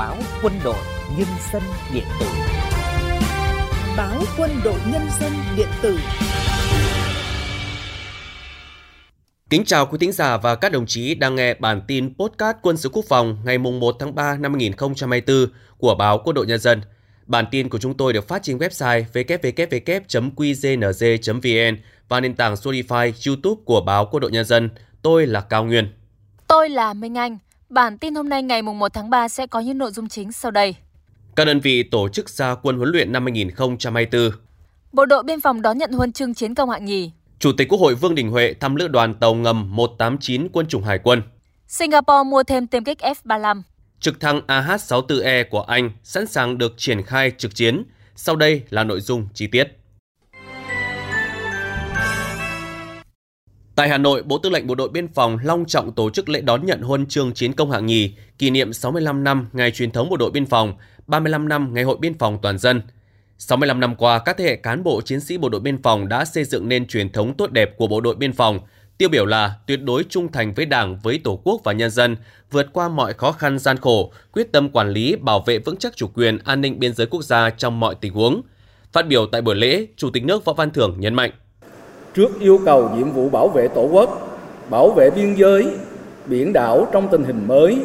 báo quân đội nhân dân điện tử báo quân đội nhân dân điện tử Kính chào quý thính giả và các đồng chí đang nghe bản tin podcast Quân sự Quốc phòng ngày 1 tháng 3 năm 2024 của báo Quân đội Nhân dân. Bản tin của chúng tôi được phát trên website www.qznz.vn và nền tảng Spotify, YouTube của báo Quân đội Nhân dân. Tôi là Cao Nguyên. Tôi là Minh Anh. Bản tin hôm nay ngày 1 tháng 3 sẽ có những nội dung chính sau đây. Các đơn vị tổ chức gia quân huấn luyện năm 2024. Bộ đội biên phòng đón nhận huân chương chiến công hạng nhì. Chủ tịch Quốc hội Vương Đình Huệ thăm lữ đoàn tàu ngầm 189 quân chủng hải quân. Singapore mua thêm tiêm kích F-35. Trực thăng AH-64E của Anh sẵn sàng được triển khai trực chiến. Sau đây là nội dung chi tiết. Tại Hà Nội, Bộ Tư lệnh Bộ đội Biên phòng long trọng tổ chức lễ đón nhận huân chương chiến công hạng nhì, kỷ niệm 65 năm ngày truyền thống Bộ đội Biên phòng, 35 năm ngày Hội Biên phòng toàn dân. 65 năm qua, các thế hệ cán bộ chiến sĩ Bộ đội Biên phòng đã xây dựng nên truyền thống tốt đẹp của Bộ đội Biên phòng, tiêu biểu là tuyệt đối trung thành với Đảng, với Tổ quốc và nhân dân, vượt qua mọi khó khăn gian khổ, quyết tâm quản lý, bảo vệ vững chắc chủ quyền, an ninh biên giới quốc gia trong mọi tình huống. Phát biểu tại buổi lễ, Chủ tịch nước Võ Văn Thưởng nhấn mạnh: Trước yêu cầu nhiệm vụ bảo vệ Tổ quốc, bảo vệ biên giới, biển đảo trong tình hình mới,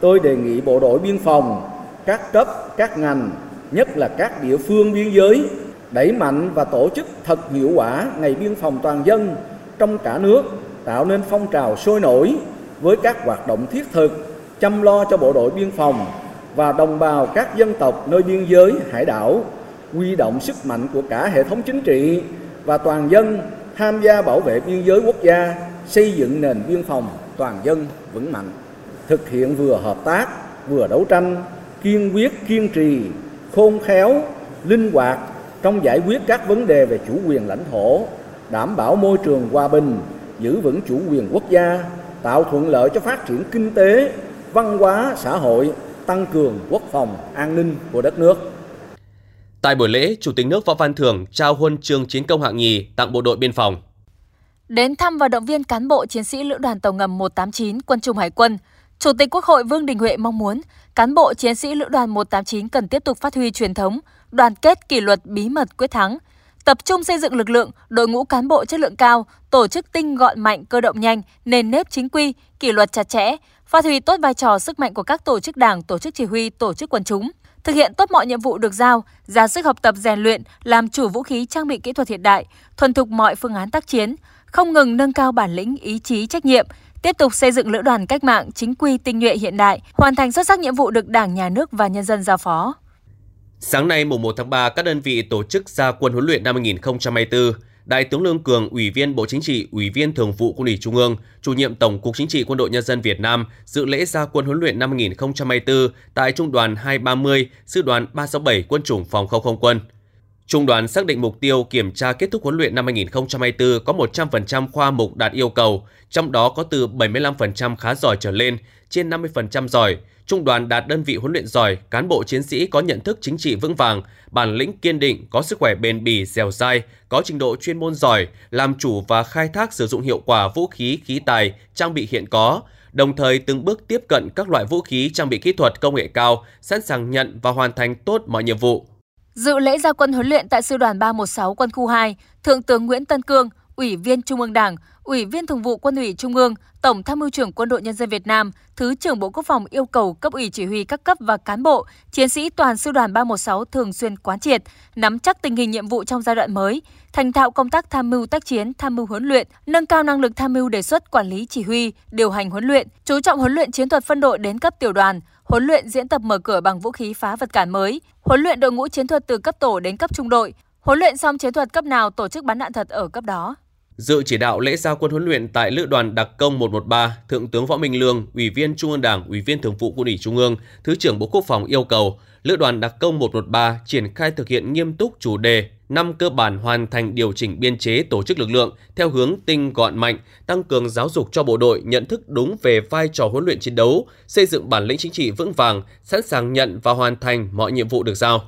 tôi đề nghị Bộ đội Biên phòng, các cấp, các ngành, nhất là các địa phương biên giới, đẩy mạnh và tổ chức thật hiệu quả Ngày Biên phòng toàn dân trong cả nước, tạo nên phong trào sôi nổi với các hoạt động thiết thực, chăm lo cho bộ đội biên phòng và đồng bào các dân tộc nơi biên giới, hải đảo, huy động sức mạnh của cả hệ thống chính trị và toàn dân tham gia bảo vệ biên giới quốc gia, xây dựng nền biên phòng toàn dân vững mạnh, thực hiện vừa hợp tác, vừa đấu tranh, kiên quyết kiên trì, khôn khéo, linh hoạt trong giải quyết các vấn đề về chủ quyền lãnh thổ, đảm bảo môi trường hòa bình, giữ vững chủ quyền quốc gia, tạo thuận lợi cho phát triển kinh tế, văn hóa, xã hội, tăng cường quốc phòng, an ninh của đất nước. Tại buổi lễ, Chủ tịch nước Võ Văn Thưởng trao huân chương chiến công hạng nhì tặng bộ đội biên phòng. Đến thăm và động viên cán bộ chiến sĩ lữ đoàn tàu ngầm 189 quân chủng hải quân, Chủ tịch Quốc hội Vương Đình Huệ mong muốn cán bộ chiến sĩ lữ đoàn 189 cần tiếp tục phát huy truyền thống, đoàn kết kỷ luật bí mật quyết thắng, tập trung xây dựng lực lượng, đội ngũ cán bộ chất lượng cao, tổ chức tinh gọn mạnh, cơ động nhanh, nền nếp chính quy, kỷ luật chặt chẽ, phát huy tốt vai trò sức mạnh của các tổ chức đảng, tổ chức chỉ huy, tổ chức quần chúng, thực hiện tốt mọi nhiệm vụ được giao, ra sức học tập rèn luyện, làm chủ vũ khí trang bị kỹ thuật hiện đại, thuần thục mọi phương án tác chiến, không ngừng nâng cao bản lĩnh, ý chí, trách nhiệm, tiếp tục xây dựng lữ đoàn cách mạng chính quy tinh nhuệ hiện đại, hoàn thành xuất sắc nhiệm vụ được Đảng, Nhà nước và nhân dân giao phó. Sáng nay mùng 1 tháng 3, các đơn vị tổ chức gia quân huấn luyện năm 2024. Đại tướng Lương Cường, Ủy viên Bộ Chính trị, Ủy viên Thường vụ Quân ủy Trung ương, Chủ nhiệm Tổng cục Chính trị Quân đội Nhân dân Việt Nam dự lễ gia quân huấn luyện năm 2024 tại Trung đoàn 230, Sư đoàn 367 Quân chủng Phòng không không quân. Trung đoàn xác định mục tiêu kiểm tra kết thúc huấn luyện năm 2024 có 100% khoa mục đạt yêu cầu, trong đó có từ 75% khá giỏi trở lên, trên 50% giỏi. Trung đoàn đạt đơn vị huấn luyện giỏi, cán bộ chiến sĩ có nhận thức chính trị vững vàng, bản lĩnh kiên định, có sức khỏe bền bỉ, dẻo dai, có trình độ chuyên môn giỏi, làm chủ và khai thác sử dụng hiệu quả vũ khí, khí tài, trang bị hiện có, đồng thời từng bước tiếp cận các loại vũ khí trang bị kỹ thuật công nghệ cao, sẵn sàng nhận và hoàn thành tốt mọi nhiệm vụ. Dự lễ gia quân huấn luyện tại Sư đoàn 316 Quân khu 2, Thượng tướng Nguyễn Tân Cương, Ủy viên Trung ương Đảng, Ủy viên Thường vụ Quân ủy Trung ương, Tổng Tham mưu trưởng Quân đội Nhân dân Việt Nam, Thứ trưởng Bộ Quốc phòng yêu cầu cấp ủy chỉ huy các cấp và cán bộ, chiến sĩ toàn sư đoàn 316 thường xuyên quán triệt, nắm chắc tình hình nhiệm vụ trong giai đoạn mới, thành thạo công tác tham mưu tác chiến, tham mưu huấn luyện, nâng cao năng lực tham mưu đề xuất quản lý chỉ huy, điều hành huấn luyện, chú trọng huấn luyện chiến thuật phân đội đến cấp tiểu đoàn, huấn luyện diễn tập mở cửa bằng vũ khí phá vật cản mới, huấn luyện đội ngũ chiến thuật từ cấp tổ đến cấp trung đội, huấn luyện xong chiến thuật cấp nào tổ chức bắn đạn thật ở cấp đó. Dự chỉ đạo lễ giao quân huấn luyện tại Lữ đoàn Đặc công 113, Thượng tướng Võ Minh Lương, Ủy viên Trung ương Đảng, Ủy viên Thường vụ Quân ủy Trung ương, Thứ trưởng Bộ Quốc phòng yêu cầu Lữ đoàn Đặc công 113 triển khai thực hiện nghiêm túc chủ đề năm cơ bản hoàn thành điều chỉnh biên chế tổ chức lực lượng theo hướng tinh gọn mạnh, tăng cường giáo dục cho bộ đội nhận thức đúng về vai trò huấn luyện chiến đấu, xây dựng bản lĩnh chính trị vững vàng, sẵn sàng nhận và hoàn thành mọi nhiệm vụ được giao.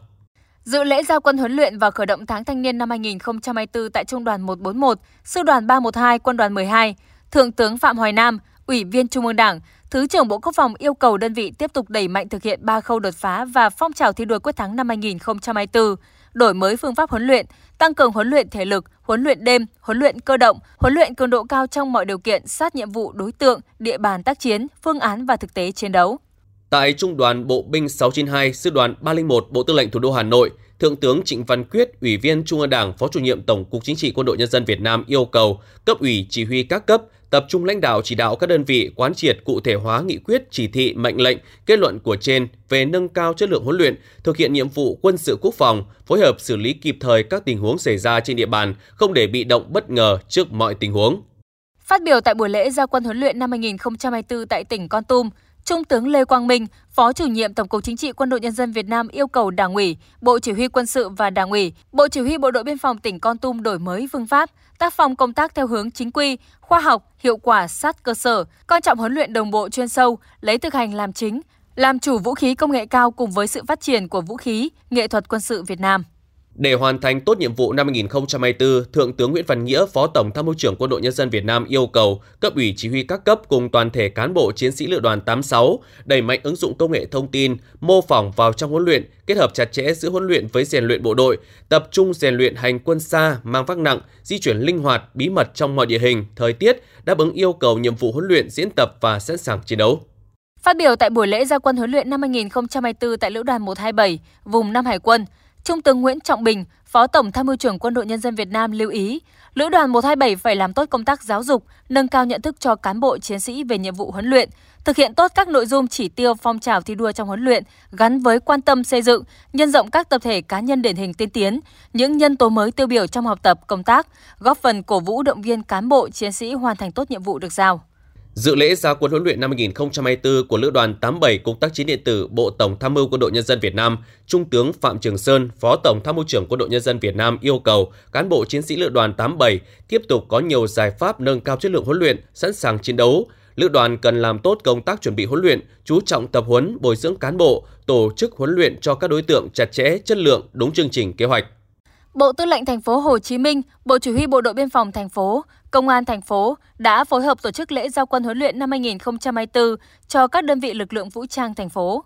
Dự lễ giao quân huấn luyện và khởi động tháng thanh niên năm 2024 tại Trung đoàn 141, Sư đoàn 312, Quân đoàn 12, Thượng tướng Phạm Hoài Nam, Ủy viên Trung ương Đảng, Thứ trưởng Bộ Quốc phòng yêu cầu đơn vị tiếp tục đẩy mạnh thực hiện ba khâu đột phá và phong trào thi đua quyết thắng năm 2024, đổi mới phương pháp huấn luyện, tăng cường huấn luyện thể lực, huấn luyện đêm, huấn luyện cơ động, huấn luyện cường độ cao trong mọi điều kiện, sát nhiệm vụ đối tượng, địa bàn tác chiến, phương án và thực tế chiến đấu. Tại Trung đoàn Bộ binh 692, Sư đoàn 301 Bộ Tư lệnh Thủ đô Hà Nội, Thượng tướng Trịnh Văn Quyết, Ủy viên Trung ương Đảng, Phó chủ nhiệm Tổng cục Chính trị Quân đội Nhân dân Việt Nam yêu cầu cấp ủy chỉ huy các cấp tập trung lãnh đạo chỉ đạo các đơn vị quán triệt cụ thể hóa nghị quyết, chỉ thị, mệnh lệnh, kết luận của trên về nâng cao chất lượng huấn luyện, thực hiện nhiệm vụ quân sự quốc phòng, phối hợp xử lý kịp thời các tình huống xảy ra trên địa bàn, không để bị động bất ngờ trước mọi tình huống. Phát biểu tại buổi lễ gia quân huấn luyện năm 2024 tại tỉnh Con Tum, Trung tướng Lê Quang Minh, Phó chủ nhiệm Tổng cục Chính trị Quân đội Nhân dân Việt Nam yêu cầu Đảng ủy, Bộ Chỉ huy Quân sự và Đảng ủy, Bộ Chỉ huy Bộ đội Biên phòng tỉnh Con Tum đổi mới phương pháp, tác phong công tác theo hướng chính quy, khoa học, hiệu quả, sát cơ sở, coi trọng huấn luyện đồng bộ chuyên sâu, lấy thực hành làm chính, làm chủ vũ khí công nghệ cao cùng với sự phát triển của vũ khí, nghệ thuật quân sự Việt Nam. Để hoàn thành tốt nhiệm vụ năm 2024, Thượng tướng Nguyễn Văn Nghĩa, Phó Tổng Tham mưu trưởng Quân đội Nhân dân Việt Nam yêu cầu cấp ủy chỉ huy các cấp cùng toàn thể cán bộ chiến sĩ lữ đoàn 86 đẩy mạnh ứng dụng công nghệ thông tin, mô phỏng vào trong huấn luyện, kết hợp chặt chẽ giữa huấn luyện với rèn luyện bộ đội, tập trung rèn luyện hành quân xa, mang vác nặng, di chuyển linh hoạt, bí mật trong mọi địa hình, thời tiết, đáp ứng yêu cầu nhiệm vụ huấn luyện, diễn tập và sẵn sàng chiến đấu. Phát biểu tại buổi lễ gia quân huấn luyện năm 2024 tại Lữ đoàn 127, vùng Nam Hải quân, Trung tướng Nguyễn Trọng Bình, Phó Tổng Tham mưu trưởng Quân đội Nhân dân Việt Nam lưu ý, Lữ đoàn 127 phải làm tốt công tác giáo dục, nâng cao nhận thức cho cán bộ chiến sĩ về nhiệm vụ huấn luyện, thực hiện tốt các nội dung chỉ tiêu phong trào thi đua trong huấn luyện gắn với quan tâm xây dựng, nhân rộng các tập thể cá nhân điển hình tiên tiến, những nhân tố mới tiêu biểu trong học tập, công tác, góp phần cổ vũ động viên cán bộ chiến sĩ hoàn thành tốt nhiệm vụ được giao. Dự lễ gia quân huấn luyện năm 2024 của Lữ đoàn 87 Cục Tác chiến điện tử Bộ Tổng Tham mưu Quân đội Nhân dân Việt Nam, Trung tướng Phạm Trường Sơn, Phó Tổng Tham mưu trưởng Quân đội Nhân dân Việt Nam yêu cầu cán bộ chiến sĩ Lữ đoàn 87 tiếp tục có nhiều giải pháp nâng cao chất lượng huấn luyện, sẵn sàng chiến đấu. Lữ đoàn cần làm tốt công tác chuẩn bị huấn luyện, chú trọng tập huấn, bồi dưỡng cán bộ, tổ chức huấn luyện cho các đối tượng chặt chẽ, chất lượng, đúng chương trình kế hoạch. Bộ Tư lệnh thành phố Hồ Chí Minh, Bộ Chỉ huy Bộ đội Biên phòng thành phố, Công an thành phố đã phối hợp tổ chức lễ giao quân huấn luyện năm 2024 cho các đơn vị lực lượng vũ trang thành phố.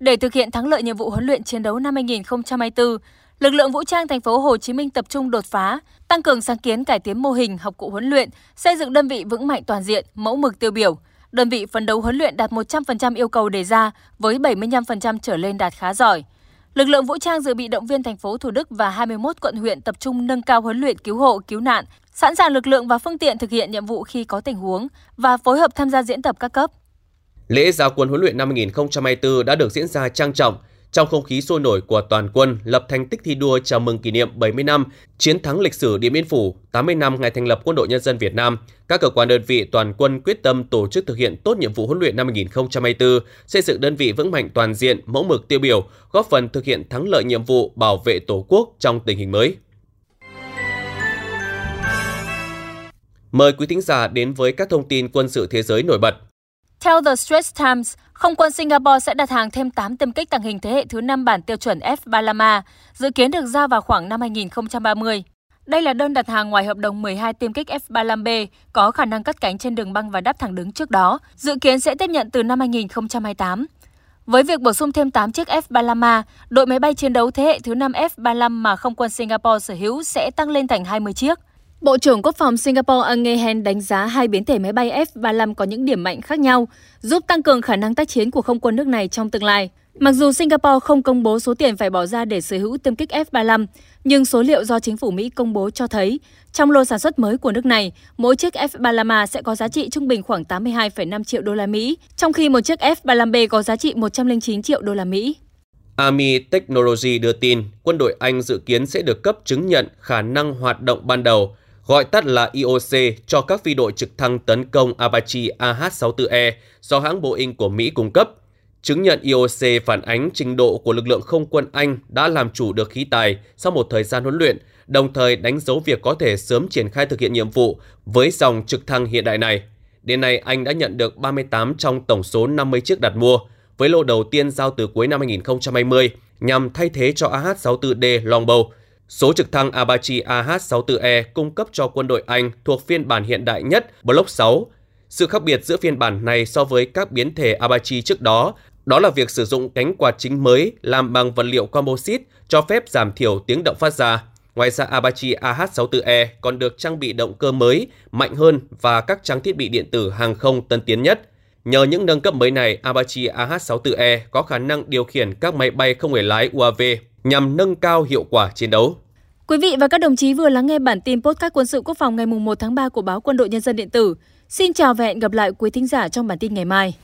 Để thực hiện thắng lợi nhiệm vụ huấn luyện chiến đấu năm 2024, lực lượng vũ trang thành phố Hồ Chí Minh tập trung đột phá, tăng cường sáng kiến cải tiến mô hình học cụ huấn luyện, xây dựng đơn vị vững mạnh toàn diện, mẫu mực tiêu biểu. Đơn vị phấn đấu huấn luyện đạt 100% yêu cầu đề ra với 75% trở lên đạt khá giỏi. Lực lượng vũ trang dự bị động viên thành phố Thủ Đức và 21 quận huyện tập trung nâng cao huấn luyện cứu hộ, cứu nạn, sẵn sàng lực lượng và phương tiện thực hiện nhiệm vụ khi có tình huống và phối hợp tham gia diễn tập các cấp. Lễ giao quân huấn luyện năm 2024 đã được diễn ra trang trọng, trong không khí sôi nổi của toàn quân lập thành tích thi đua chào mừng kỷ niệm 70 năm chiến thắng lịch sử Điện Biên Phủ, 80 năm ngày thành lập Quân đội Nhân dân Việt Nam, các cơ quan đơn vị toàn quân quyết tâm tổ chức thực hiện tốt nhiệm vụ huấn luyện năm 2024, xây dựng đơn vị vững mạnh toàn diện, mẫu mực tiêu biểu, góp phần thực hiện thắng lợi nhiệm vụ bảo vệ Tổ quốc trong tình hình mới. Mời quý thính giả đến với các thông tin quân sự thế giới nổi bật. Theo The Straits Times, không quân Singapore sẽ đặt hàng thêm 8 tiêm kích tàng hình thế hệ thứ 5 bản tiêu chuẩn F-35, dự kiến được giao vào khoảng năm 2030. Đây là đơn đặt hàng ngoài hợp đồng 12 tiêm kích F-35B có khả năng cất cánh trên đường băng và đáp thẳng đứng trước đó, dự kiến sẽ tiếp nhận từ năm 2028. Với việc bổ sung thêm 8 chiếc F-35A, đội máy bay chiến đấu thế hệ thứ 5 F-35 mà không quân Singapore sở hữu sẽ tăng lên thành 20 chiếc. Bộ trưởng Quốc phòng Singapore Ang Ngehen đánh giá hai biến thể máy bay F-35 có những điểm mạnh khác nhau, giúp tăng cường khả năng tác chiến của không quân nước này trong tương lai. Mặc dù Singapore không công bố số tiền phải bỏ ra để sở hữu tiêm kích F-35, nhưng số liệu do chính phủ Mỹ công bố cho thấy, trong lô sản xuất mới của nước này, mỗi chiếc F-35A sẽ có giá trị trung bình khoảng 82,5 triệu đô la Mỹ, trong khi một chiếc F-35B có giá trị 109 triệu đô la Mỹ. Army Technology đưa tin, quân đội Anh dự kiến sẽ được cấp chứng nhận khả năng hoạt động ban đầu gọi tắt là IOC, cho các phi đội trực thăng tấn công Apache AH-64E do hãng Boeing của Mỹ cung cấp. Chứng nhận IOC phản ánh trình độ của lực lượng không quân Anh đã làm chủ được khí tài sau một thời gian huấn luyện, đồng thời đánh dấu việc có thể sớm triển khai thực hiện nhiệm vụ với dòng trực thăng hiện đại này. Đến nay, Anh đã nhận được 38 trong tổng số 50 chiếc đặt mua, với lô đầu tiên giao từ cuối năm 2020 nhằm thay thế cho AH-64D Longbow – Số trực thăng Apache AH-64E cung cấp cho quân đội Anh thuộc phiên bản hiện đại nhất Block 6. Sự khác biệt giữa phiên bản này so với các biến thể Apache trước đó đó là việc sử dụng cánh quạt chính mới làm bằng vật liệu composite cho phép giảm thiểu tiếng động phát ra. Ngoài ra, Apache AH64E còn được trang bị động cơ mới, mạnh hơn và các trang thiết bị điện tử hàng không tân tiến nhất. Nhờ những nâng cấp mới này, Apache AH64E có khả năng điều khiển các máy bay không người lái UAV nhằm nâng cao hiệu quả chiến đấu. Quý vị và các đồng chí vừa lắng nghe bản tin podcast quân sự quốc phòng ngày 1 tháng 3 của báo Quân đội Nhân dân điện tử. Xin chào và hẹn gặp lại quý thính giả trong bản tin ngày mai.